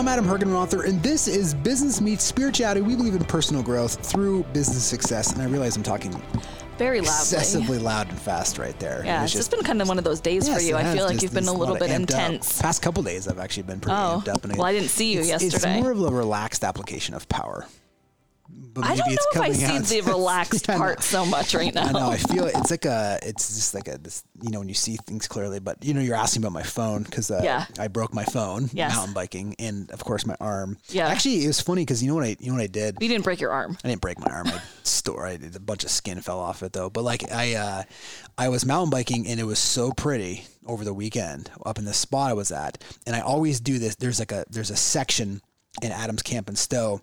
I'm Adam Hergenrother, and this is Business Meets Spirituality. We believe in personal growth through business success. And I realize I'm talking Very loudly. excessively loud and fast right there. Yeah, It it's just been kind of one of those days for you. I feel like you've been a little bit amped up. intense. Past couple days, I've actually been pretty Oh, amped up. And well, I didn't see you it's, yesterday. It's more of a relaxed application of power. But I don't know if I see out- the relaxed Yeah, part so much right now. I know. I feel it. it's like a. It's just like a. This, you know, when you see things clearly. But you know, you're asking about my phone because uh, Yeah. I broke my phone Yes. mountain biking, and of course my arm. Yeah. Actually, it was funny because you know what I. You know what I did. You didn't break your arm. I didn't break my arm. I store. I did a bunch of skin fell off it though. But like I, uh, I was mountain biking and it was so pretty over the weekend up in the spot I was at. And I always do this. There's like a there's a section in Adams Camp in Stowe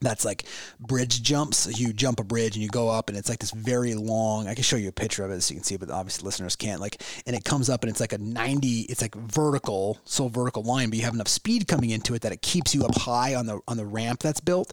that's like bridge jumps. You jump a bridge and you go up, and it's like this very long. I can show you a picture of it so you can see, it, but obviously listeners can't. Like, and it comes up and it's like a ninety. It's like vertical, so vertical line, but you have enough speed coming into it that it keeps you up high on the on the ramp that's built.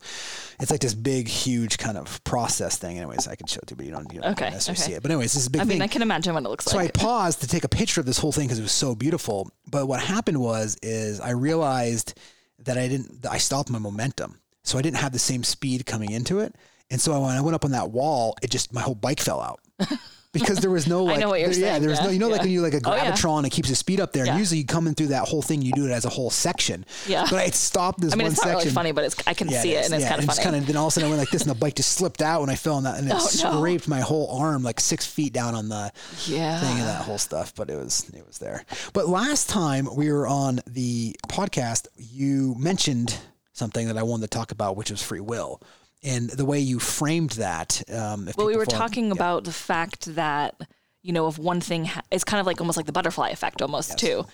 It's like this big, huge kind of process thing. Anyways, I can show it to you, but you don't, you don't Okay, necessarily okay. see it. But anyways, this is a big I thing. mean, I can imagine what it looks like. So I paused to take a picture of this whole thing because it was so beautiful. But what happened was, is I realized that I didn't, I stopped my momentum. So I didn't have the same speed coming into it. And so when I went up on that wall, it just, my whole bike fell out. Because there was no like, know what you're there- yeah, saying, there was no, you know, like when you like a Oh, yeah. it keeps the speed up there. And usually you coming through that whole thing, you do it as a whole section. Yeah. But I stopped this I mean, one it's not section. really funny, but it's I can Yeah, see it and it's yeah, kind of funny. Kind of, then all of a sudden I went like this, and the bike just slipped out when I fell on that, and it Oh, no. scraped my whole arm like six feet down on the Yeah. thing and that whole stuff. But it was it was there. But last time we were on the podcast, you mentioned something that I wanted to talk about, which was free will, and the way you framed that. Um, if well, we were follow- talking yeah. about the fact that you know, if one thing, ha- it's kind of like almost like the butterfly effect, almost too,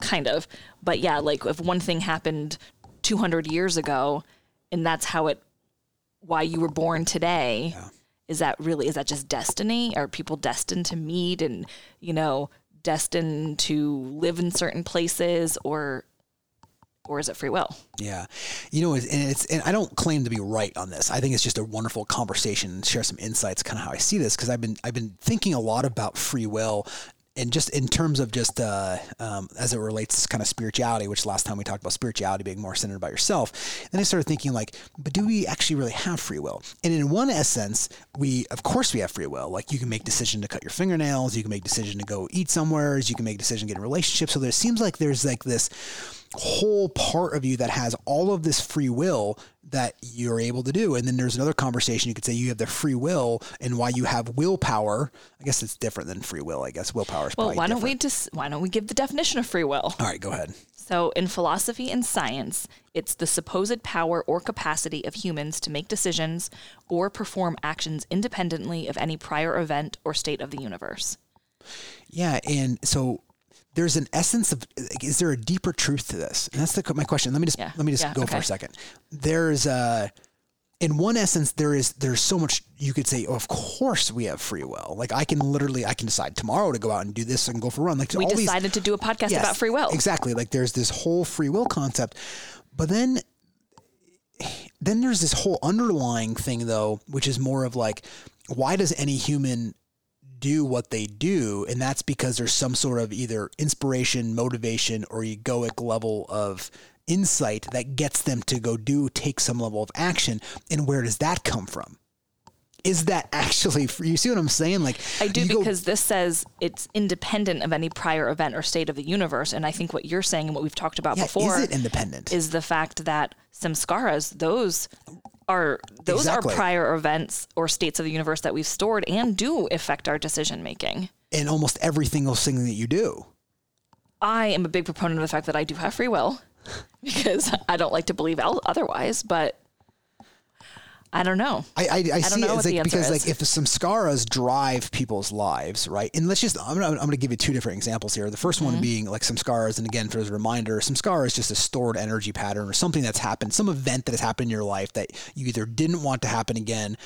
kind of. But yeah, like if one thing happened 200 years ago, and that's how it, why you were born today. Is that really is that just destiny? Are people destined to meet and you know destined to live in certain places, or or is it free will? Yeah, you know, and it's and I don't claim to be right on this. I think it's just a wonderful conversation and share some insights, kind of how I see this, because I've been I've been thinking a lot about free will. And just in terms of just uh, um, as it relates to kind of spirituality, which last time we talked about spirituality being more centered about yourself, then I started thinking like, but do we actually really have free will? And in one essence, we of course we have free will. Like you can make decision to cut your fingernails, you can make decision to go eat somewhere, you can make decision to get in a relationship. So there seems like there's like this whole part of you that has all of this free will that you're able to do. And then there's another conversation you could say you have the free will and why you have willpower. I guess it's different than free will. I guess willpower is Well, why don't we just why don't we give the definition of free will? All right, go ahead. So, in philosophy and science, it's the supposed power or capacity of humans to make decisions or perform actions independently of any prior event or state of the universe. Yeah, and so there's an essence of is there a deeper truth to this? And that's the my question. Let me just Yeah, let me just yeah, go for a second. There's uh in one essence there is there's so much you could say oh, of course we have free will like i can literally i can decide tomorrow to go out and do this and go for a run like We all these decided to do a podcast Yes, about free will. Exactly. Like there's this whole free will concept. But then then there's this whole underlying thing though, which is more of like why does any human do what they do? And that's because there's some sort of either inspiration, motivation, or egoic level of insight that gets them to go do take some level of action. And where does that come from? Is that actually? You see what I'm saying? Like I do you go- because this says it's independent of any prior event or state of the universe. And I think what you're saying and what we've talked about yeah, before is it independent? is the fact that samskaras, those are those Exactly. are prior events or states of the universe that we've stored and do affect our decision making. in almost every single thing that you do. I am a big proponent of the fact that I do have free will because I don't like to believe otherwise, but I don't know. I, I, I, see know it as like because is. like if the samskaras drive people's lives, right? And let's just I'm I'm gonna give you two different examples here. The 1st Mm-hmm. one being like samskaras, and again for as a reminder, samskara is just a stored energy pattern or something that's happened, some event that has happened in your life that you either didn't want to happen again,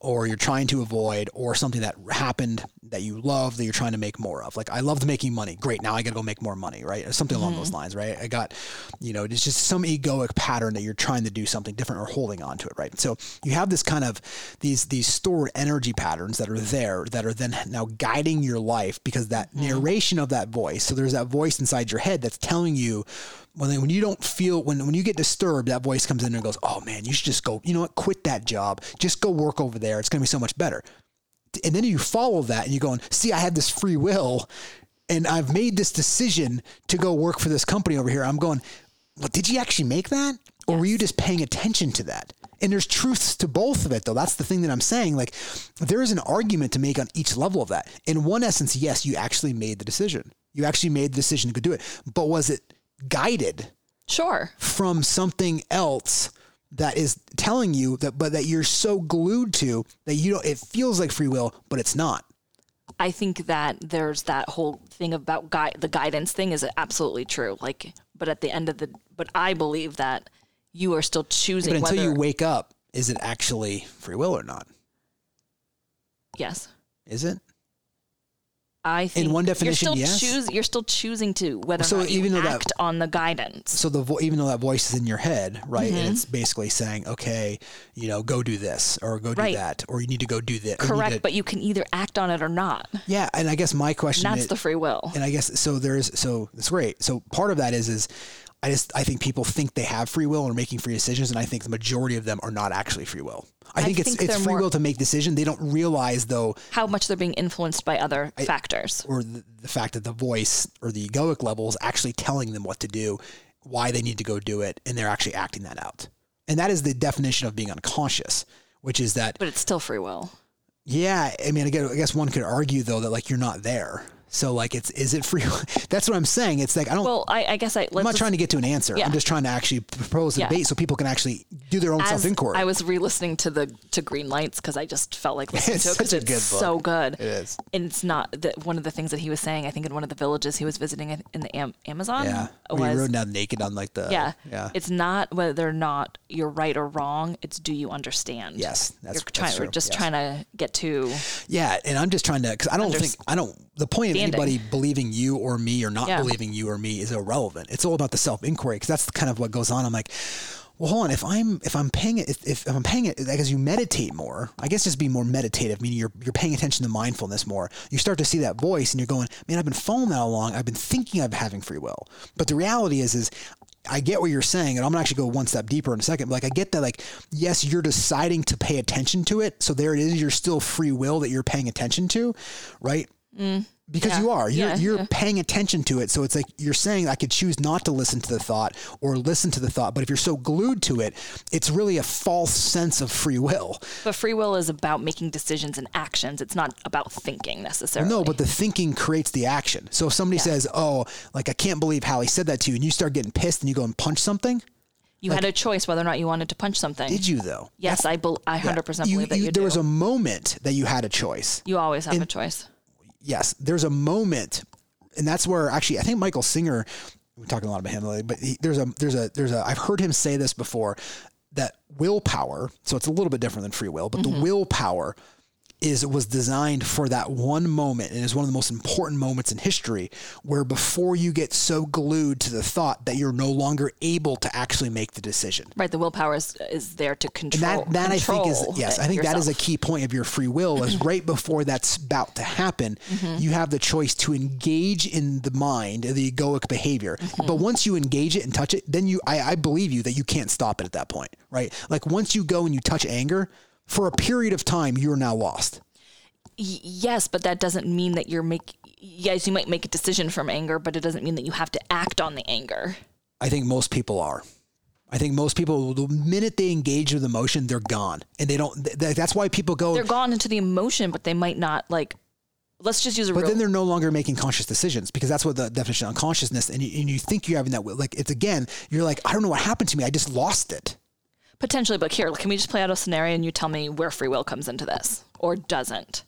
or you're trying to avoid, or something that happened that you love that you're trying to make more of. Like I loved making money. Great. Now I got to go make more money, right? Or something along those mm-hmm. lines, right? I got, you know, it's just some egoic pattern that you're trying to do something different or holding on to it, right? So you have this kind of these these stored energy patterns that are there that are then now guiding your life because that mm-hmm. narration of that voice. So there's that voice inside your head that's telling you when when you don't feel when when you get disturbed, that voice comes in and goes, "Oh man, you should just go. You know what? Quit that job. Just go work over there. It's going to be so much better." And then you follow that and you're going, "See, I have this free will, and I've made this decision to go work for this company over here." I'm going, "Well, did you actually make that, or were you just paying attention to that?" And there's truths to both of it, though. That's the thing that I'm saying. Like, there is an argument to make on each level of that. In one essence, yes, you actually made the decision. You actually made the decision to go do it. But was it guided Sure. from something else that is telling you that, but that you're so glued to that you don't, it feels like free will, but it's not. I think that there's that whole thing about gui- the guidance thing is absolutely true. Like, but at the end of the, but I believe that you are still choosing But until you wake up, is it actually free will or not? yes, Is it? I think one definition, You're still yes. choose. You're still choosing to whether So or not you even though that- act on the guidance. So the vo- even though that voice is in your head, right, Mm-hmm. and it's basically saying, okay, you know, go do this or go do Right. that, or you need to go do this. or you need Correct, to- but you can either act on it or not. yeah, and I guess my question That's is, the free will. and I guess so. There's so it's great. So part of that is is I just I think people think they have free will and are making free decisions, and I think the majority of them are not actually free will. I, think, it's think it's they're free will to make decision. They don't realize though, How much they're being influenced by other factors. or the, the fact that the voice or the egoic level is actually telling them what to do, why they need to go do it, and they're actually acting that out. And that is the definition of being unconscious, which is that But it's still free will. Yeah, I mean, I guess, I guess one could argue though that like you're not there. So like it's is it free? That's what I'm saying. It's like I don't. Well, I, I guess I. Let's I'm not trying to get to an answer. Yeah. I'm just trying to actually propose a Yeah. debate so people can actually do their own self inquiry. I was re-listening to the to Greenlights because I just felt like listening It's to it because it's good so good. It is. and it's not that one of the things that he was saying. I think in one of the villages he was visiting in the Am- Amazon. yeah, where was rode down naked on like the yeah, yeah. It's not whether or not you're right or wrong. It's do you understand? Yes, that's- you're that's trying. We're just yes. trying to get to. Yeah, and I'm just trying to because I don't think I don't. The point. Anybody believing you or me or not Yeah. believing you or me is irrelevant. It's all about the self inquiry because that's kind of what goes on. I'm like, well, hold on. If I'm if I'm paying it, if, if I'm paying it, because you meditate more, I guess just be more meditative. Meaning you're you're paying attention to mindfulness more. You start to see that voice, and you're going, man, I've been following that all along. I've been thinking I'm having free will, but the reality is is. I get what you're saying, and I'm gonna actually go one step deeper in a second. But like, I get that, like, yes, you're deciding to pay attention to it. So there it is. You're still free will that you're paying attention to, right? Mm. because Yeah. you are you're, Yeah, you're yeah. paying attention to it so it's like you're saying i could choose not to listen to the thought or listen to the thought but if you're so glued to it it's really a false sense of free will But free will is about making decisions and actions. It's not about thinking necessarily. no but the thinking creates the action so if somebody says oh like i can't believe how he said that to you and you start getting pissed and you go and punch something you had a choice whether or not you wanted to punch something. did you though yes, I bel I hundred percent you, believe that you- you, there do. was a moment that you had a choice you always have a choice. Yes, there's a moment, and that's where actually I think Michael Singer. We're talking a lot about him lately, but he, there's a there's a there's a I've heard him say this before that willpower. So it's a little bit different than free will, but Mm-hmm. the willpower is was designed for that one moment and is one of the most important moments in history where before you get so glued to the thought that you're no longer able to actually make the decision Right, the willpower is, is there to and control. that that I think is yes, I think that is a key point of your free will is right before that's about to happen, Mm-hmm. you have the choice to engage in the mind, the egoic behavior. Mm-hmm. But once you engage it and touch it, then you I, I believe you that you can't stop it at that point, right? Like once you go and you touch anger, for a period of time you're now lost. Y- yes, but that doesn't mean that you're make. Yes, you might make a decision from anger, but it doesn't mean that you have to act on the anger. I think most people are. I think most people, the minute they engage with emotion, they're gone, and they don't. th- That's why people go. They're gone into the emotion, but they might not like. Let's just use a word. But real. then they're no longer making conscious decisions because that's what the definition of consciousness. And you, and you think you're having that, like it's again, you're like, I don't know what happened to me. I just lost it. Potentially, but here, can we just play out a scenario and you tell me where free will comes into this or doesn't?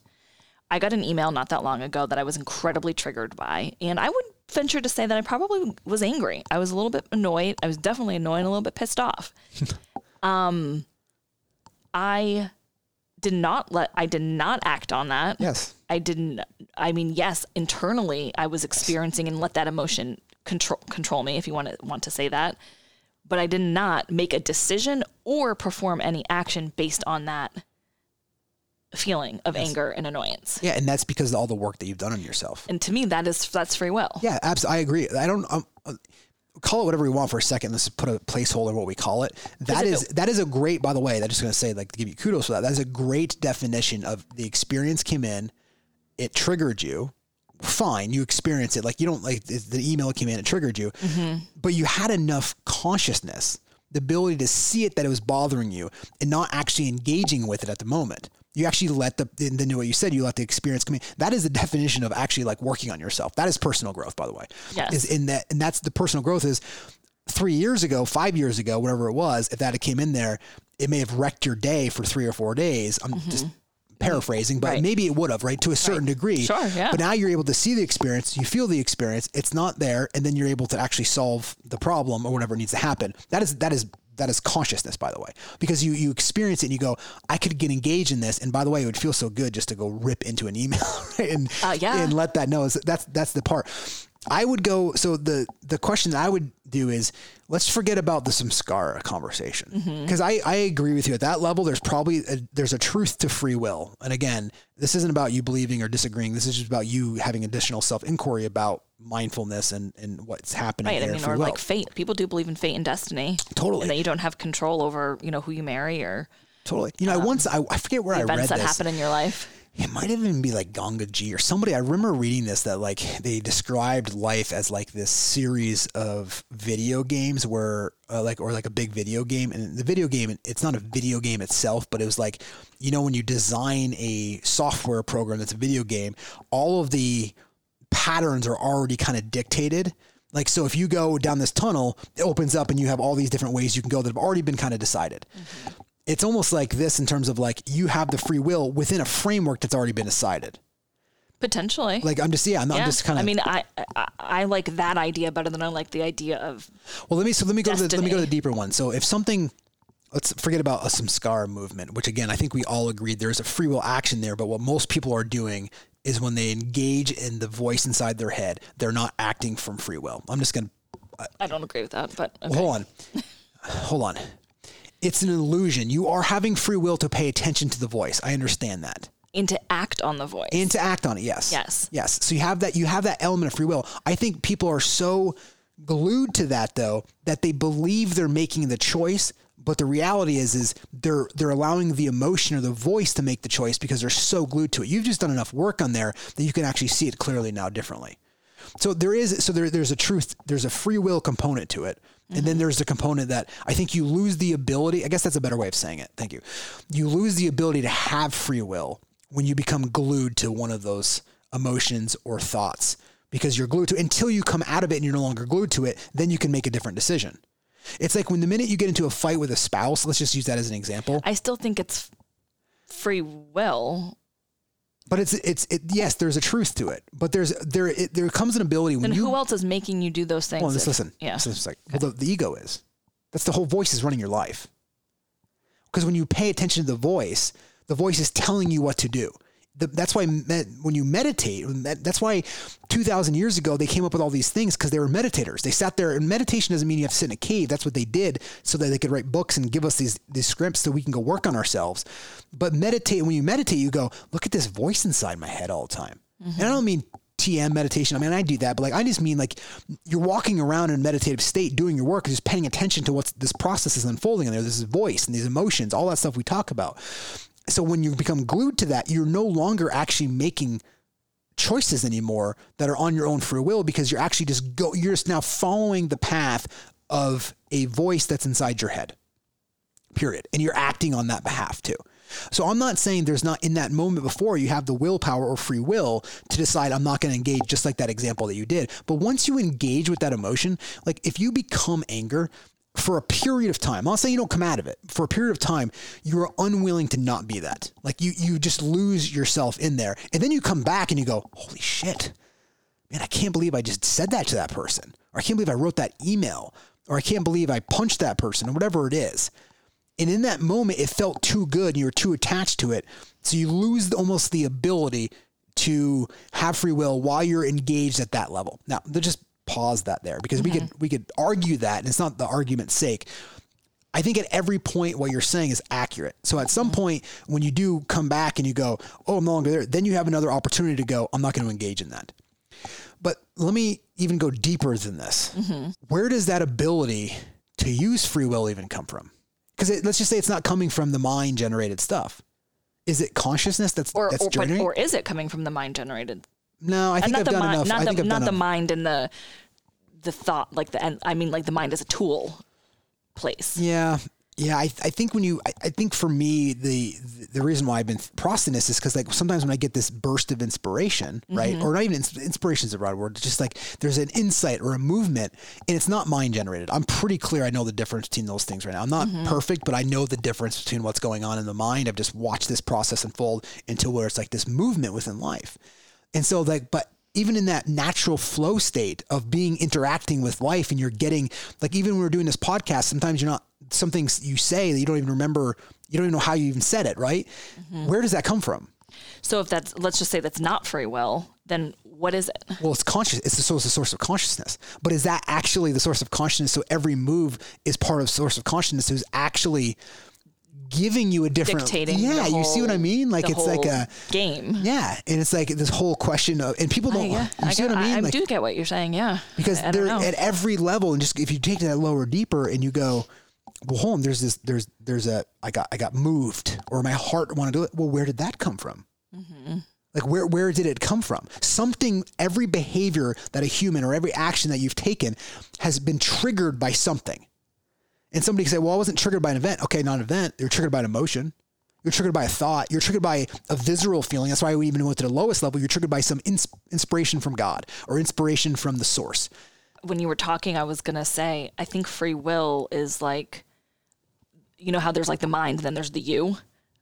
I got an email not that long ago that I was incredibly triggered by, and I would venture to say that I probably was angry. I was a little bit annoyed. I was definitely annoyed and a little bit pissed off. um, I did not let I did not act on that. Yes. I didn't. I mean, yes, internally, I was experiencing and let that emotion control control me, if you want to want to say that. But I did not make a decision or perform any action based on that feeling of anger and annoyance. Yeah, and that's because of all the work that you've done on yourself. And to me, that is that's free will. Yeah, absolutely. I agree. I don't. Um, uh, call it whatever we want for a second. Let's put a placeholder what we call it. That is that is a great. By the way, I'm just going to say like to give you kudos for that. That is a great definition of the experience came in, it triggered you. Fine, you experience it like you don't like the email came in, it triggered you, mm-hmm. but you had enough consciousness, the ability to see it that it was bothering you, and not actually engaging with it at the moment. You actually let the then what you said. You let the experience come in. That is the definition of actually like working on yourself. That is personal growth, by the way. Yes. Is in that, and that's the personal growth is three years ago, five years ago, whatever it was. If that had came in there, it may have wrecked your day for three or four days. I'm mm-hmm. just paraphrasing, but Right. maybe it would have, right, to a certain degree. Sure, yeah. But now you're able to see the experience, you feel the experience, it's not there, and then you're able to actually solve the problem or whatever needs to happen. That is that is that is consciousness, by the way, because you you experience it and you go, I could get engaged in this, and by the way, it would feel so good just to go rip into an email right? and Uh, yeah. and let that know. That's that's the part. I would go. So the the question that I would do is let's forget about the samskara conversation Mm-hmm. because I I agree with you at that level. There's probably a, there's a truth to free will, and again, this isn't about you believing or disagreeing. This is just about you having additional self inquiry about mindfulness and and what's happening. Right. I mean, or will. like fate. People do believe in fate and destiny. Totally. And that you don't have control over, you know, who you marry or totally. You know, I once I, I forget where I read this. events that this. happen in your life. It might even be like Gangaji or somebody. I remember reading this that like they described life as like this series of video games where uh, like or like a big video game. And the video game it's not a video game itself but it was like you know when you design a software program that's a video game all of the patterns are already kind of dictated. Like so if you go down this tunnel it opens up and you have all these different ways you can go that have already been kind of decided it's almost like this in terms of like you have the free will within a framework that's already been decided. Potentially. Like I'm just yeah, I'm, I'm just kind of. I mean, I, I I like that idea better than I like the idea of well, let me so let me go to the, let me go to the deeper one. So if something, let's forget about a samskara movement, which again I think we all agreed there's a free will action there, but what most people are doing is when they engage in the voice inside their head, they're not acting from free will. I'm just gonna uh, I don't agree with that, but okay. hold on, hold on. It's an illusion. You are having free will to pay attention to the voice. I understand that. and to act on the voice. and to act on it yes Yes. yes so you have that you have that element of free will i think people are so glued to that though that they believe they're making the choice but the reality is is they're they're allowing the emotion or the voice to make the choice because they're so glued to it you've just done enough work on there that you can actually see it clearly now differently so there is so there, there's a truth there's a free will component to it and then mm-hmm. there's the component that i think you lose the ability i guess that's a better way of saying it thank you. You lose the ability to have free will when you become glued to one of those emotions or thoughts because you're glued to until you come out of it and you're no longer glued to it then you can make a different decision. It's like when the minute you get into a fight with a spouse let's just use that as an example. I still think it's free will. But it's it's it, yes there's a truth to it but there's there it, there comes an ability when Then you who else is making you do those things? Well, just if- listen. Yeah. So it's like, well, the, the ego is. That's the whole voice is running your life. Because when you pay attention to the voice, the voice is telling you what to do. The, that's why med, when you meditate, that's why 2,000 years ago they came up with all these things because they were meditators. They sat there, and meditation doesn't mean you have to sit in a cave. That's what they did so that they could write books and give us these, these scripts so we can go work on ourselves. But meditate, when you meditate, you go, look at this voice inside my head all the time. Mm-hmm. And I don't mean TM meditation. I mean, I do that, but like, I just mean like you're walking around in a meditative state doing your work, just paying attention to what this process is unfolding in there. This is voice and these emotions, all that stuff we talk about. So when you become glued to that, you're no longer actually making choices anymore that are on your own free will because you're actually just go, you're just now following the path of a voice that's inside your head period. And you're acting on that behalf too. So I'm not saying there's not in that moment before you have the willpower or free will to decide I'm not going to engage, just like that example that you did. But once you engage with that emotion, like if you become anger for a period of time, I'm not saying you don't come out of it. For a period of time, you're unwilling to not be that. Like you, you just lose yourself in there, and then you come back and you go, "Holy shit, man, I can't believe I just said that to that person, or I can't believe I wrote that email, or I can't believe I punched that person, or whatever it is." And in that moment, it felt too good and you were too attached to it. So you lose almost the ability to have free will while you're engaged at that level. Now, let's just pause that there because we could mm-hmm. we could argue that, and it's not the argument's sake. I think at every point what you're saying is accurate. So at some mm-hmm. point when you do come back and you go, "Oh, I'm no longer there," then you have another opportunity to go, "I'm not going to engage in that." But let me even go deeper than this. Mm-hmm. Where does that ability to use free will even come from? Because let's just say it's not coming from the mind generated stuff. Is it consciousness that's Or that's or, generating? or is it coming from the mind generated? No, I think not I've the done mind, enough. not I the think I've not done the enough. mind and the the thought, like the and I mean like the mind as a tool place. Yeah. Yeah, I, I think when you, I, I think for me, the the reason why I've been processing this is because like sometimes when I get this burst of inspiration, right, Mm-hmm. or not even ins- inspiration is the right word, it's just like there's an insight or a movement, and it's not mind generated. I'm pretty clear. I know the difference between those things right now. I'm not Mm-hmm. perfect, but I know the difference between what's going on in the mind. I've just watched this process unfold until where it's like this movement within life, and so like, but even in that natural flow state of being interacting with life and you're getting like even when we're doing this podcast sometimes you're not some things you say that you don't even remember you don't even know how you even said it right Mm-hmm. where does that come from So if that's let's just say that's not free will, then what is it? well it's conscious it's the source, the source of consciousness but is that actually the source of consciousness so every move is part of source of consciousness who's actually giving you a different Dictating. yeah the you see what i mean like it's like a game. yeah and it's like this whole question of and people don't yeah, you I, see get, what i mean I, like, do get what you're saying. Yeah, because I, I they're at every level and just if you take that lower deeper and you go well hold on there's this there's there's a i got i got moved or my heart wanted to do it well where did that come from Mm-hmm. like where where did it come from something every behavior that a human or every action that you've taken has been triggered by something and somebody can say well i wasn't triggered by an event okay not an event you're triggered by an emotion you're triggered by a thought. You're triggered by a visceral feeling. That's why we even went to the lowest level. You're triggered by some ins- inspiration from God or inspiration from the source. when you were talking, I was gonna say I think free will is like, you know how there's like the mind, then there's the you.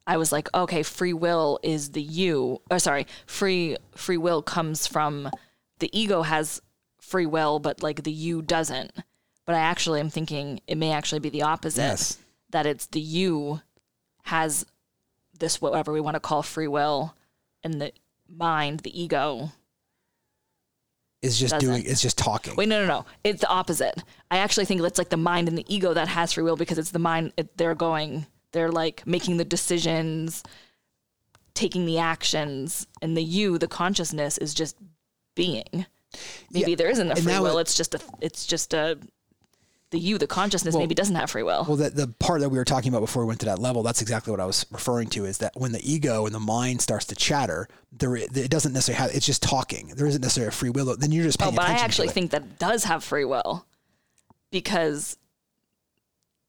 I was like, okay, free will is the you. Or sorry, free free will comes from the ego has free will, but like the you doesn't. But I actually am thinking it may actually be the opposite. Yes. That it's the you has this whatever we want to call free will, and the mind, the ego, Is just Doesn't. doing. It's just talking. Wait, no, no, no. It's the opposite. I actually think it's like the mind and the ego that has free will because it's the mind. It, they're going. They're like making the decisions, taking the actions, and the you, the consciousness, is just being. Maybe Yeah, there isn't a free will. was- It's just a. It's just a. The you, the consciousness, maybe doesn't have free will. Well, the, the part that we were talking about before we went to that level, that's exactly what I was referring to is that when the ego and the mind starts to chatter, there it doesn't necessarily have, it's just talking. There isn't necessarily a free will. Then you're just paying oh, paying but I actually think that does have free will, because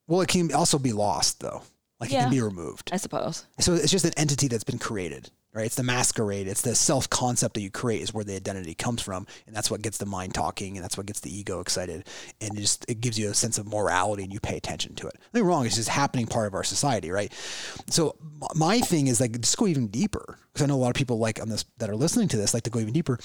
well, it can also be lost though. Like it can be removed. I suppose. So it's just an entity that's been created, right? It's the masquerade. It's the self concept that you create is where the identity comes from. And that's what gets the mind talking and that's what gets the ego excited. And it just, it gives you a sense of morality and you pay attention to it. Nothing wrong. It's just happening part of our society, right? So my thing is like, just go even deeper. Cause I know a lot of people like on this that are listening to this, like to go even deeper.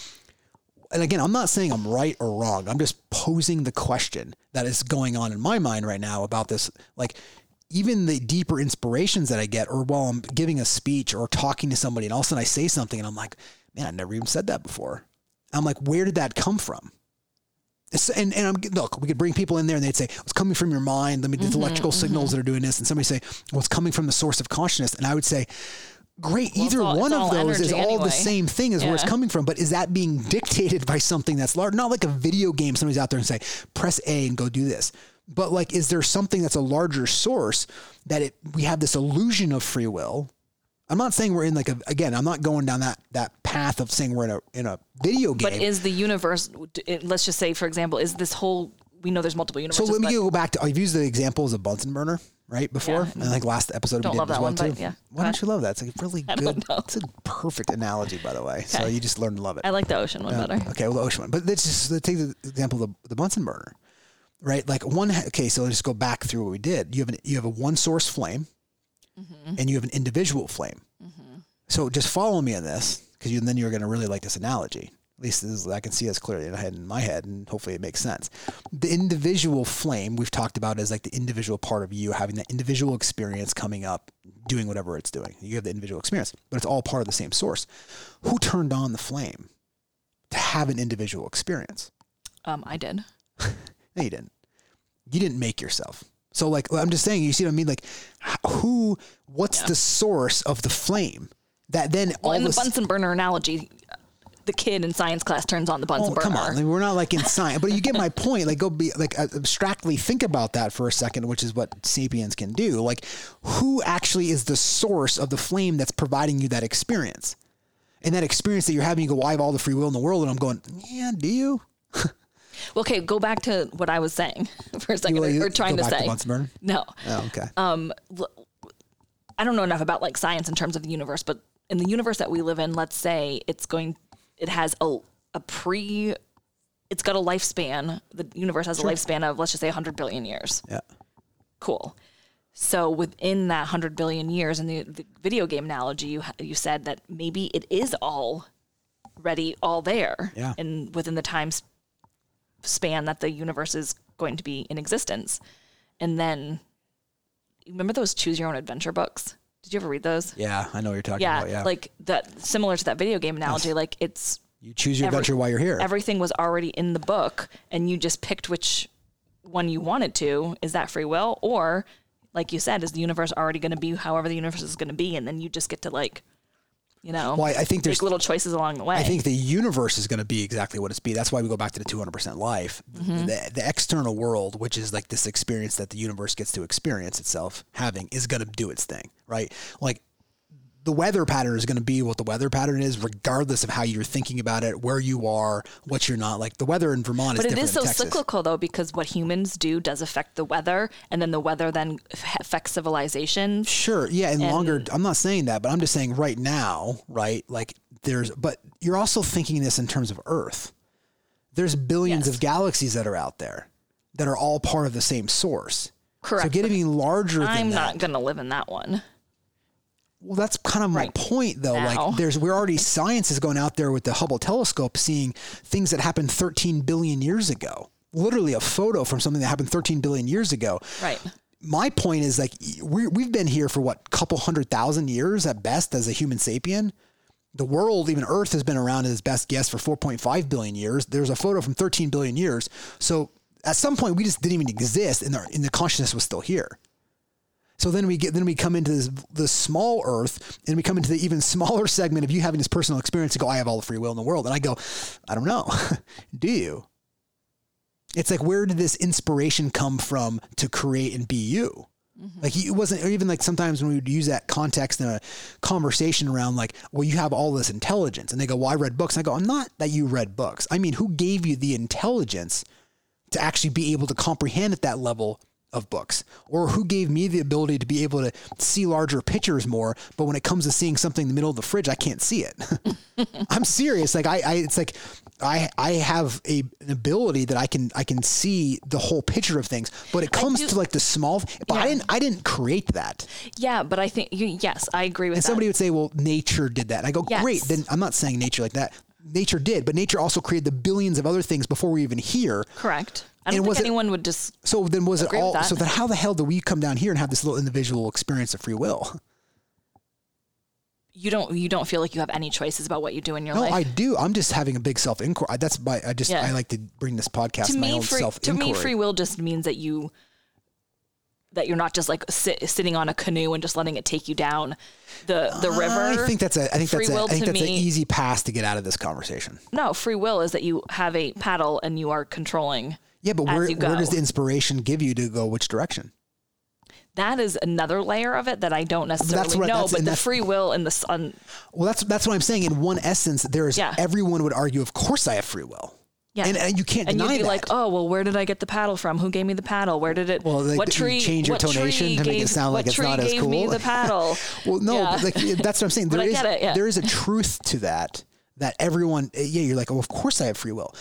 And again, I'm not saying I'm right or wrong. I'm just posing the question that is going on in my mind right now about this. Like, even the deeper inspirations that I get, or while I'm giving a speech or talking to somebody, and all of a sudden I say something, and I'm like, man, I never even said that before. I'm like, where did that come from? And and I'm look, we could bring people in there and they'd say, it's coming from your mind. Let me these electrical mm-hmm, signals mm-hmm. that are doing this, and somebody say, well, it's coming from the source of consciousness, and I would say. Great. Well, Either all- one of those is energy all the same thing as where it's coming from, but is that being dictated by something that's large? Not like a video game. Somebody's out there and say, press A and go do this. But like, is there something that's a larger source that it we have this illusion of free will? I'm not saying we're in like a again. I'm not going down that that path of saying we're in a in a video game. But is the universe? Let's just say, for example, is this whole? We know there's multiple universes. so let me go back to. I've used the examples of Bunsen burner right before, Yeah. and I think last episode Don't we did love as that well one, too. yeah. Why don't you love that? It's like really good. It's a perfect analogy, by the way. Okay. So you just learn to love it. I like the ocean one uh, better. Okay, well, the ocean one. But let's just let's take the example of the, the Bunsen burner, right? Like one. Okay, so let's just go back through what we did. You have an you have a one source flame, Mm-hmm. and you have an individual flame. So just follow me on this, because you, then you're going to really like this analogy. At least this is, I can see this clearly in my head, in my head, and hopefully it makes sense. The individual flame we've talked about as like the individual part of you having that individual experience coming up, doing whatever it's doing. You have the individual experience, but it's all part of the same source. Who turned on the flame to have an individual experience? Um, I did. No, you didn't. You didn't make yourself. So like I'm just saying, you see what I mean? Like who? What's the source of the flame that then Well, all in the? Bunsen burner analogy, the kid in science class turns on the Bunsen Oh, burner. come on. Like, we're not like in science, but you get my point. Like, go be like abstractly think about that for a second, which is what sapiens can do. Like, who actually is the source of the flame that's providing you that experience? And that experience that you're having, you go, well, I have all the free will in the world. And I'm going, yeah, do you? Well, okay, go back to what I was saying for a second, You- or, or trying to say. Burner? no, Oh, okay. Uh, I don't know enough about like science in terms of the universe, but in the universe that we live in, let's say it's going, it has a a pre, it's got a lifespan. The universe has a lifespan of let's just say 100 billion years. yeah. Cool. So within that 100 billion years, in the, the video game analogy, you you said that maybe it is all ready, all there, Yeah. and within the time span that the universe is going to be in existence, and then remember those choose your own adventure books? Did you ever read those? Yeah. I know what you're talking Yeah, about. Yeah. like that, similar to that video game analogy. Like it's you choose your every- adventure while you're here. everything was already in the book and you just picked which one you wanted to is that free will or like you said is the universe already going to be however the universe is going to be and then you just get to like you know well, I, I think there's little choices along the way I think the universe is going to be exactly what it's be. That's why we go back to the 200% life. Mm-hmm. The, the external world, which is like this experience that the universe gets to experience itself having, is going to do its thing, right? Like the weather pattern is going to be what the weather pattern is, regardless of how you're thinking about it, where you are, what you're not. Like the weather in Vermont is but it different so Texas. cyclical though because what humans do does affect the weather and then the weather then affects civilization Sure. Yeah. And, longer, I'm not saying that, but I'm just saying right now, right? Like there's, but you're also thinking this in terms of Earth. There's billions Yes. of galaxies that are out there that are all part of the same source. Correct. So getting larger than i'm that. not going to live in that one well, that's kind of my Right. point, though. Now. Like, there's we're already science is going out there with the Hubble telescope, seeing things that happened 13 billion years ago. Literally, a photo from something that happened 13 billion years ago. right my point is like we we've been here for what couple hundred thousand years at best as a human sapien. The world, even Earth, has been around at its best guess for 4.5 billion years. There's a photo from 13 billion years. So at some point, we just didn't even exist, and the, and the consciousness was still here. So then we get then we come into this the small Earth, and we come into the even smaller segment of you having this personal experience to go, I have all the free will in the world, and I go, I don't know, do you? It's like where did this inspiration come from to create and be you? Mm-hmm. Like it wasn't, or even like sometimes when we would use that context in a conversation around like, well, you have all this intelligence, and they go, well, I read books. And I go, I'm not that you read books. I mean, who gave you the intelligence to actually be able to comprehend at that level of books or who gave me the ability to be able to see larger pictures more but when it comes to seeing something in the middle of the fridge i can't see it. I'm serious. Like I, I it's like i i have a, an ability that i can i can see the whole picture of things but it comes do- to like the small but i didn't i didn't create that. Yeah but i think you, yes i agree with and that. somebody would say well nature did that. And i go Yes. great then i'm not saying nature like that. Nature did but nature also created the billions of other things before we even here correct i And don't think was it- anyone would just So then was it all? So then how the hell do we come down here and have this little individual experience of free will? you don't you don't feel like you have any choices about what you do in your No, life. No, I do. I'm just having a big self inquiry. That's my. I just Yeah. I like to bring this podcast to me, own free, self to me, free will just means that you that you're not just like sit, sitting on a canoe and just letting it take you down the the river. I think that's a. I think Free that's a. I think that's an easy pass to get out of this conversation. no free will is that you have a paddle and you are controlling. Yeah, but where where does the inspiration give you to go which direction? That is another layer of it that I don't necessarily what- know. that's- But the free will and the sun. Well, that's that's what I'm saying. In one essence, there is. Yeah. Everyone would argue, of course, I have free will. Yeah. And, and you can't And deny you'd be that. like, oh well, where did I get the paddle from? Who gave me the paddle? Where did it? Well, like, what you tree? change your what tonation tree to make it sound like what it's tree not as gave me the paddle. Well, no, Yeah. but like that's what I'm saying. There is it, yeah. there is a truth to that. That everyone, yeah, you're like, oh, of course I have free will.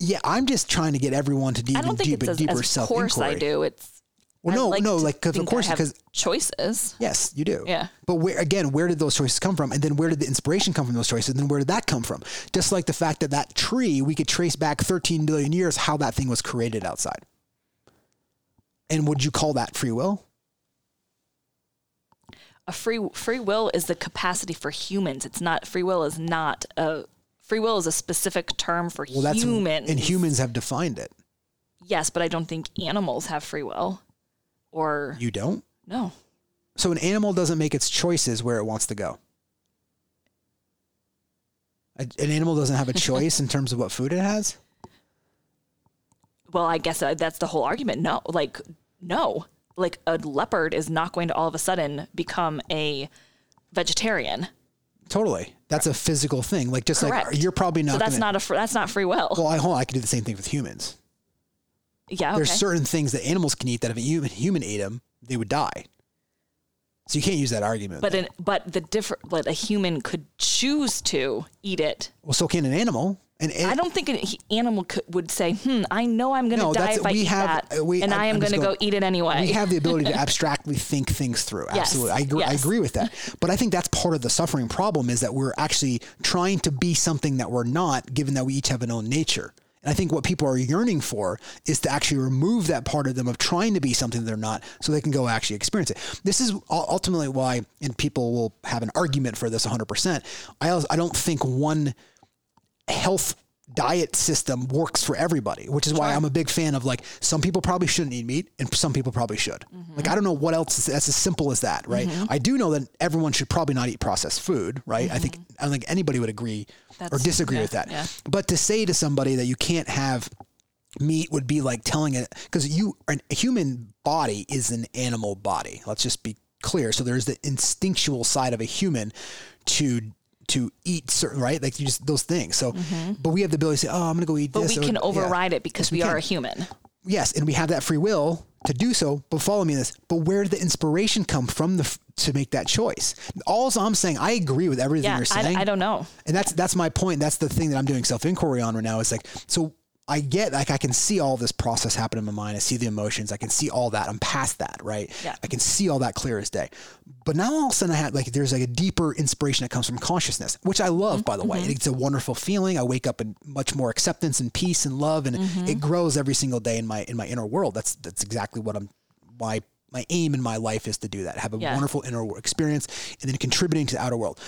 Yeah, I'm just trying to get everyone to deep I don't and think deep as, deeper self course I do. It's Well, no, like no, like 'cause of course, because choices. yes, you do. Yeah. But where again, where did those choices come from? And then where did the inspiration come from those choices? And then where did that come from? Just like the fact that that tree, we could trace back 13 billion years how that thing was created outside. And would you call that free will? A free free will is the capacity for humans. It's not free will is not a free will is a specific term for Well, that's humans. and humans have defined it. Yes, but I don't think animals have free will. Or You don't. no. So an animal doesn't make its choices where it wants to go. A- An animal doesn't have a choice in terms of what food it has. Well, I guess uh, that's the whole argument. No, like no, like a leopard is not going to all of a sudden become a vegetarian. Totally, that's a physical thing. Like just Correct. like you're probably not. So that's gonna, not a fr- that's not free will. Well, I hold on, I could do the same thing with humans. yeah, okay. There's certain things that animals can eat that if a human, human ate them, they would die. So you can't use that argument. but an, but the different but a human could choose to eat it. well, so can an animal. And, and I don't think an animal could, would say, "Hmm, I know I'm going to No, die if I we eat have- that, we- and I'm- I am going to go eat it anyway." we have the ability to abstractly think things through. Yes, Absolutely. I agree, I agree with that. But I think that's part of the suffering problem is that we're actually trying to be something that we're not, given that we each have an own nature. And I think what people are yearning for is to actually remove that part of them of trying to be something they're not so they can go actually experience it. This is ultimately why, and people will have an argument for this 100%. I, I don't think one health diet system works for everybody, which is why I'm a big fan of like some people probably shouldn't eat meat and some people probably should. Mm-hmm. Like I don't know what else is that's as simple as that, right? Mm-hmm. I do know that everyone should probably not eat processed food, right? I think mm-hmm. I don't think anybody would agree or disagree yeah, with that. yeah. But to say to somebody that you can't have meat would be like telling it because you a human body is an animal body. Let's just be clear. So there's the instinctual side of a human to to eat certain right like you just those things. So, but we have the ability to say, oh, I'm going to go eat Mm-hmm. but this. we can yeah. override it because Yes, we, we are a human. Yes, and we have that free will to do so. But follow me in this. But where did the inspiration come from the to make that choice? All I'm saying, I agree with everything Yeah, you're saying. I, I don't know. And that's that's my point. That's the thing that I'm doing self inquiry on right now. Is like so I get like I can see all this process happen in my mind. I see the emotions. I can see all that. I'm past that, right? Yeah. I can see all that clear as day. But now all of a sudden I have like there's like a deeper inspiration that comes from consciousness, which I love by the mm-hmm. way. Mm-hmm. It's a wonderful feeling. I wake up in much more acceptance and peace and love and mm-hmm. it grows every single day in my in my inner world. That's that's exactly what I'm why my aim in my life is to do that. Have a Yeah. wonderful inner experience and then contributing to the outer world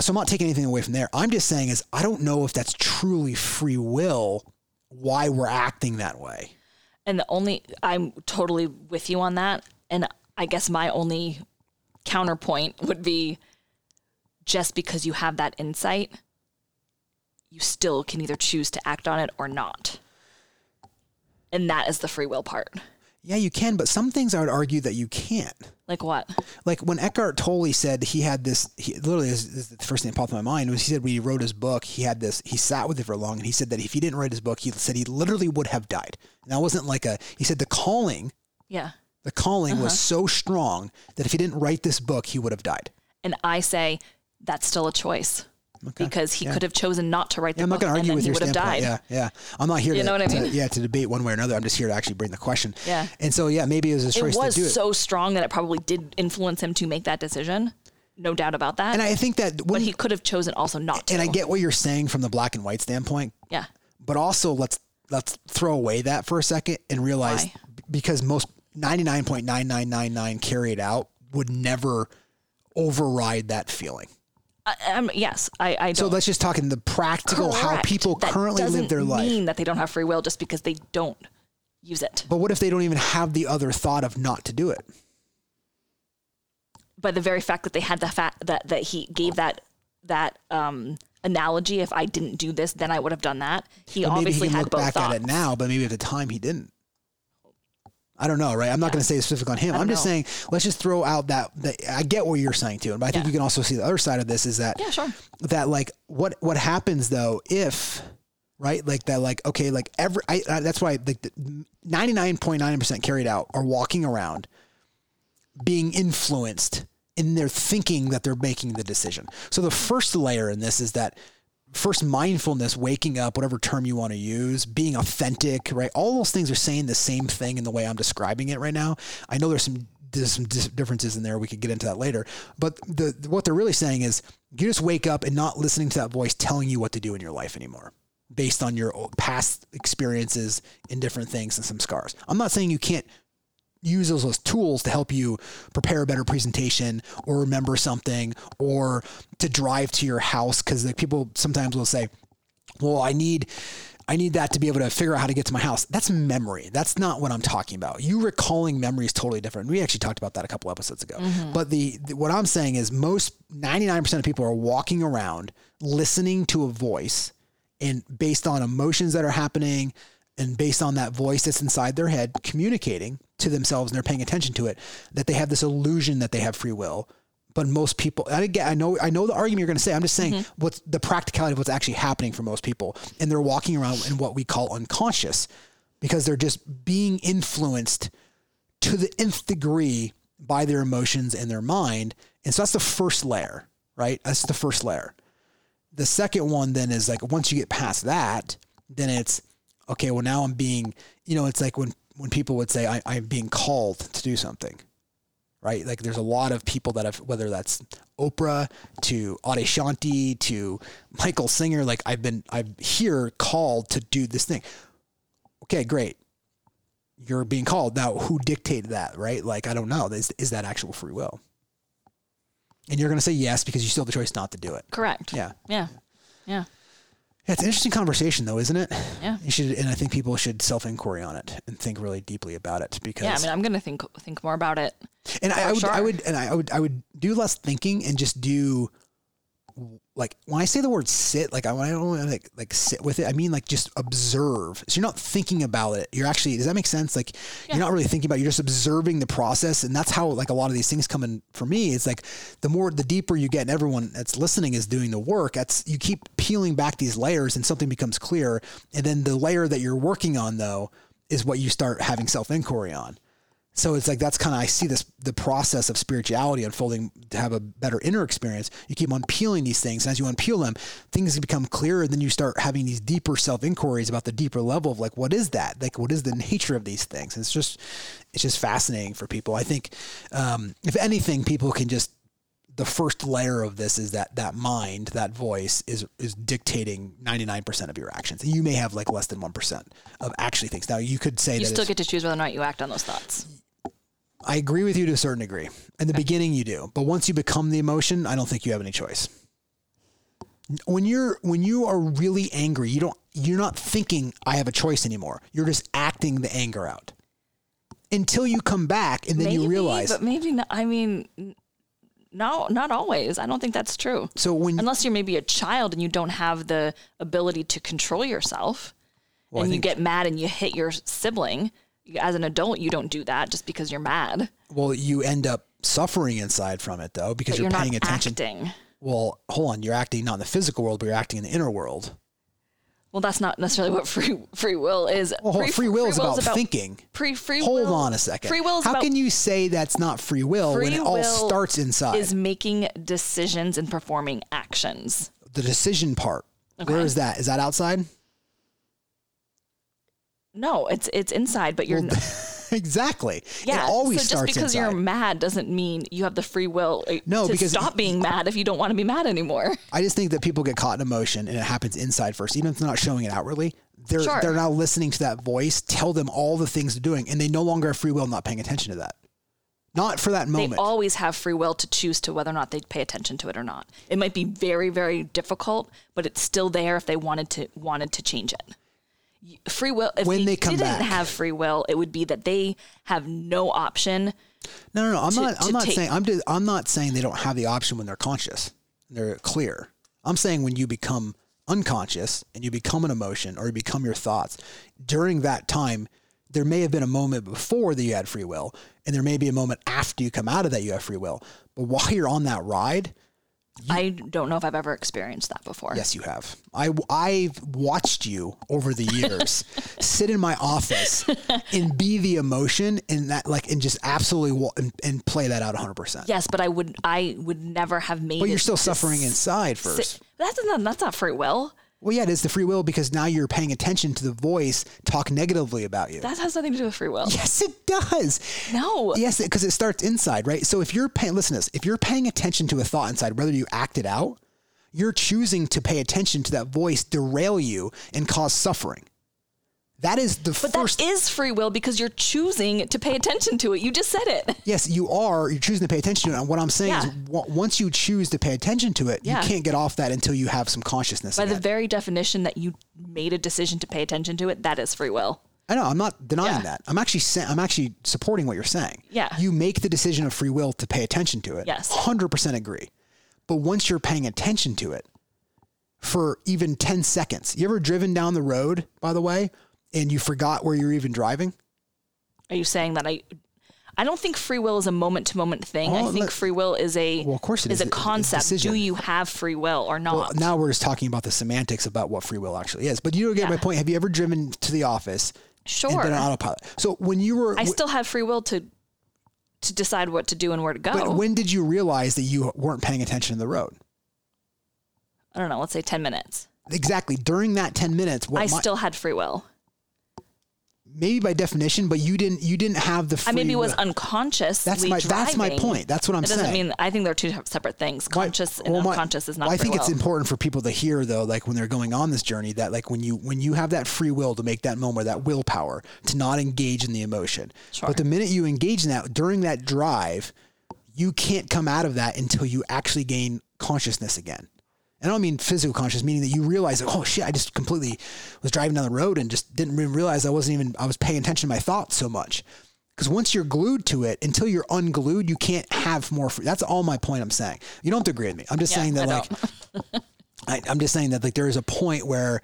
so I'm not taking anything away from there. I'm just saying is I don't know if that's truly free will why we're acting that way. And the only I'm totally with you on that. And I guess my only counterpoint would be just because you have that insight, you still can either choose to act on it or not. And that is the free will part. Yeah, you can, but some things I would argue that you can't. Like what? Like when Eckhart Tolle said he had this, he, literally this is the first thing that popped in my mind was he said when he wrote his book, he had this, he sat with it for long and he said that if he didn't write his book, he said he literally would have died. And that wasn't like a, he said the calling, Yeah. the calling Uh-huh. was so strong that if he didn't write this book, he would have died. And I say that's still a choice because he Yeah. could have chosen not to write the Yeah, I'm not book going to and argue then with he your would have died. Yeah, yeah. I'm not here You to, know what I to- mean? yeah, to debate one way or another. I'm just here to actually bring the question. Yeah. And so, yeah, maybe it was his It choice was to do it. so strong that it probably did influence him to make that decision. No doubt about that. and I think that when but he could have chosen also not to. and I get what you're saying from the black and white standpoint, yeah. but also let's let's throw away that for a second and realize Why? because most 99.9999 carried out would never override that feeling. I'm, yes, I, I So let's just talk in the practical how people That currently live their life. mean that they don't have free will just because they don't use it. But what if they don't even have the other thought of not to do it? By the very fact that they had the fact that that he gave that that um, analogy, if I didn't do this, then I would have done that. He he obviously can had look both back thoughts. at it now, but maybe at the time he didn't. I don't know, right? I'm not going to say specific on him. I'm just know. saying, let's just throw out that, that. I get what you're saying too, but I think Yeah. you can also see the other side of this is that Yeah, sure. that like what what happens though if right like that like okay like every I, I that's why like the 99.9% carried out are walking around being influenced in their thinking that they're making the decision. So the first layer in this is that first mindfulness, waking up, whatever term you want to use, being authentic, right? All those things are saying the same thing in the way I'm describing it right now. I know there's some there's some differences in there. We could get into that later. But the what they're really saying is you just wake up and not listening to that voice telling you what to do in your life anymore based on your past experiences in different things and samskaras. I'm not saying you can't use those as tools to help you prepare a better presentation or remember something or to drive to your house because like people sometimes will say well i need i need that to be able to figure out how to get to my house. That's memory. That's not what i'm talking about. You recalling memory is totally different. We actually talked about that a couple episodes ago. Mm-hmm. but the, the what i'm saying is most 99% of people are walking around listening to a voice and based on emotions that are happening and based on that voice that's inside their head communicating to themselves and they're paying attention to it, that they have this illusion that they have free will. But most people, I get, I know, I know the argument you're going to say. I'm just saying mm-hmm. what's the practicality of what's actually happening for most people, and they're walking around in what we call unconscious, because they're just being influenced to the nth degree by their emotions and their mind. And so that's the first layer, right? That's the first layer. The second one then is like once you get past that, then it's okay. Well, now I'm being, you know, it's like when when people would say I, I'm being called to do something, right? Like there's a lot of people that have, whether that's Oprah to Adyashanti to Michael Singer, like I've been, I'm here called to do this thing. Okay, great. You're being called. Now, who dictated that, right? Like, I don't know. Is, is that actual free will? And you're going to say yes because you still have the choice not to do it. Correct. Yeah. Yeah. Yeah. Yeah, it's an interesting conversation, though, isn't it? Yeah. You should, and I think people should self inquiry on it and think really deeply about it because. Yeah, I mean, I'm going to think think more about it. And I, I, would, sure. I would, and I would, I would do less thinking and just do like when I say the word sit, like I, I don't want to like, like sit with it. I mean like just observe. So you're not thinking about it. You're actually does that make sense? Like yeah. you're not really thinking about. It. You're just observing the process, and that's how like a lot of these things come in for me. It's like the more the deeper you get, and everyone that's listening is doing the work. That's you keep peeling back these layers, and something becomes clear. And then the layer that you're working on though is what you start having self inquiry on. So it's like that's kind of I see this the process of spirituality unfolding to have a better inner experience. You keep on peeling these things, and as you unpeel them, things become clearer. And then you start having these deeper self inquiries about the deeper level of like what is that? Like what is the nature of these things? And it's just it's just fascinating for people. I think um, if anything, people can just the first layer of this is that that mind, that voice is is dictating 99% of your actions. And you may have like less than 1% of actually things. Now you could say you still get to choose whether or not you act on those thoughts. I agree with you to a certain degree. In the okay. beginning, you do, but once you become the emotion, I don't think you have any choice. When you're when you are really angry, you don't you're not thinking I have a choice anymore. You're just acting the anger out until you come back and then maybe, you realize. But maybe not. I mean, no, not always. I don't think that's true. So when unless you're maybe a child and you don't have the ability to control yourself, well, and you get mad and you hit your sibling as an adult, you don't do that just because you're mad. Well, you end up suffering inside from it though because you're, you're, paying attention. Acting. Well, hold on. You're acting not in the physical world, but you're acting in the inner world. Well, that's not necessarily what free free will is. Well, free, free will free is about, about, thinking. Pre free. Will. Hold will, on a second. Free will. How about, can you say that's not free will free when it all starts inside? Is making decisions and performing actions. The decision part. Okay. Where is that? Is that outside? No, it's it's inside, but you're. Well, exactly. Yeah. It always so just because inside. you're mad doesn't mean you have the free will uh, no, to because stop being mad if you don't want to be mad anymore. I just think that people get caught in emotion and it happens inside first, even if they're not showing it outwardly. They're sure. they're now listening to that voice tell them all the things they're doing, and they no longer have free will, not paying attention to that. Not for that moment. They always have free will to choose to whether or not they pay attention to it or not. It might be very, very difficult, but it's still there if they wanted to wanted to change it free will. If when they, they didn't back. have free will, it would be that they have no option. No, no, no. I'm to, not. I'm not take. saying. I'm. Just, I'm not saying they don't have the option when they're conscious. They're clear. I'm saying when you become unconscious and you become an emotion or you become your thoughts during that time there may have been a moment before that you had free will and there may be a moment after you come out of that you have free will but while you're on that ride you, I don't know if I've ever experienced that before. Yes, you have. I, I've watched you over the years sit in my office and be the emotion and that like and just absolutely and, and play that out 100%. Yes, but I would I would never have made But you're still suffering inside first. Sit, That's not that's not free will. Well, yeah, it is the free will because now you're paying attention to the voice talk negatively about you. That has nothing to do with free will. yes, it does. No. Yes, because it starts inside, right? So if you're paying, listen to this, if you're paying attention to a thought inside, whether you act it out, you're choosing to pay attention to that voice derail you and cause suffering. That is the But first. that is free will because you're choosing to pay attention to it. You just said it. yes, you are. You're choosing to pay attention to it. And what I'm saying is, w- once you choose to pay attention to it, Yeah. you can't get off that until you have some consciousness. By the very definition that you made a decision to pay attention to it, that is free will. I know. I'm not denying Yeah. that. I'm actually sa- I'm actually supporting what you're saying. Yeah. You make the decision of free will to pay attention to it. Yes. 100% agree. But once you're paying attention to it for even 10 seconds, you ever driven down the road, by the way, and you forgot where you're even driving? Are you saying that I? I don't think free will is a moment to moment thing. Oh, I think let- free will is a Well, of course it is is. a concept. Do you have free will or not? Well, now we're just talking about the semantics about what free will actually is. But you don't get my point. Have you ever driven to the office and sure. been on autopilot? So when you were, I still have free will to to decide what to do and where to go. but when did you realize that you weren't paying attention to the road? I don't know. Let's say ten minutes. Exactly. During that 10 minutes, what I my- still had free will. Maybe by definition, but you didn't you didn't have the free I maybe was will. unconscious. That's my that's my point. That's what I'm It doesn't mean I think they're two separate things. My- Conscious and well, my- unconscious is not. well, I think it's important for people to hear though, like when they're going on this journey, that like when you when you have that free will to make that moment, that willpower to not engage in the emotion. Sure. But the minute you engage in that during that drive, you can't come out of that until you actually gain consciousness again. And I don't mean physical conscious, meaning that you realize, oh shit, I just completely was driving down the road and just didn't even realize I wasn't even, I was paying attention to my thoughts so much. Because once you're glued to it, until you're unglued, you can't have more. Free. That's all my point I'm saying. You don't have to agree with me. I'm just Yeah, saying that, I like, I, I'm just saying that, like, there is a point where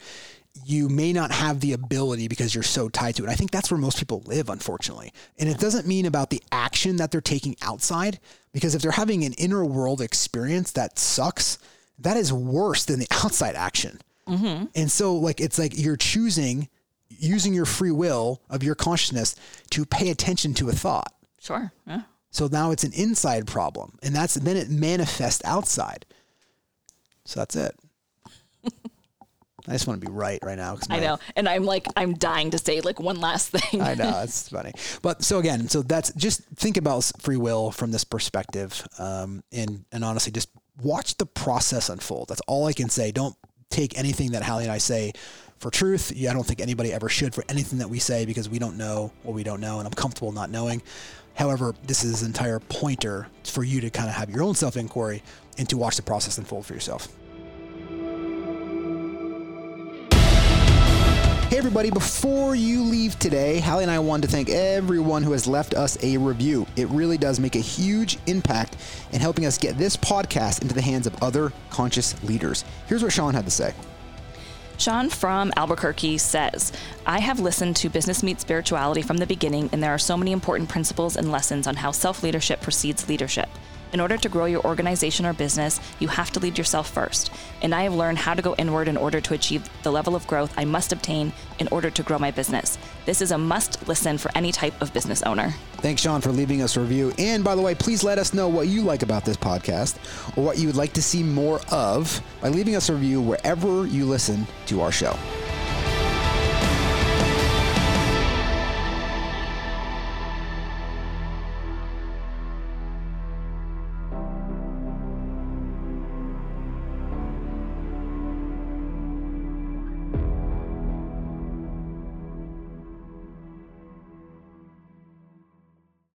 you may not have the ability because you're so tied to it. I think that's where most people live, unfortunately. And it doesn't mean about the action that they're taking outside, because if they're having an inner world experience that sucks, that is worse than the outside action. And so, like, it's like you're choosing using your free will of your consciousness to pay attention to a thought. Sure. Yeah. So now it's an inside problem, and that's then it manifests outside. So that's it. I just want to be right right now. I know. And I'm like, I'm dying to say like one last thing. I know it's funny, but so again, so that's just think about free will from this perspective, um, and and honestly, just watch the process unfold. That's all I can say. Don't take anything that Hallie and I say for truth. I don't think anybody ever should for anything that we say because we don't know what we don't know, and I'm comfortable not knowing. However, this is an entire pointer for you to kind of have your own self inquiry and to watch the process unfold for yourself. Hey, everybody, before you leave today, Hallie and I wanted to thank everyone who has left us a review. It really does make a huge impact in helping us get this podcast into the hands of other conscious leaders. Here's what Sean had to say. Sean from Albuquerque says, I have listened to Business Meets Spirituality from the beginning, and there are so many important principles and lessons on how self leadership precedes leadership. In order to grow your organization or business, you have to lead yourself first. And I have learned how to go inward in order to achieve the level of growth I must obtain in order to grow my business. This is a must listen for any type of business owner. Thanks, Sean, for leaving us a review. And by the way, please let us know what you like about this podcast or what you would like to see more of by leaving us a review wherever you listen to our show.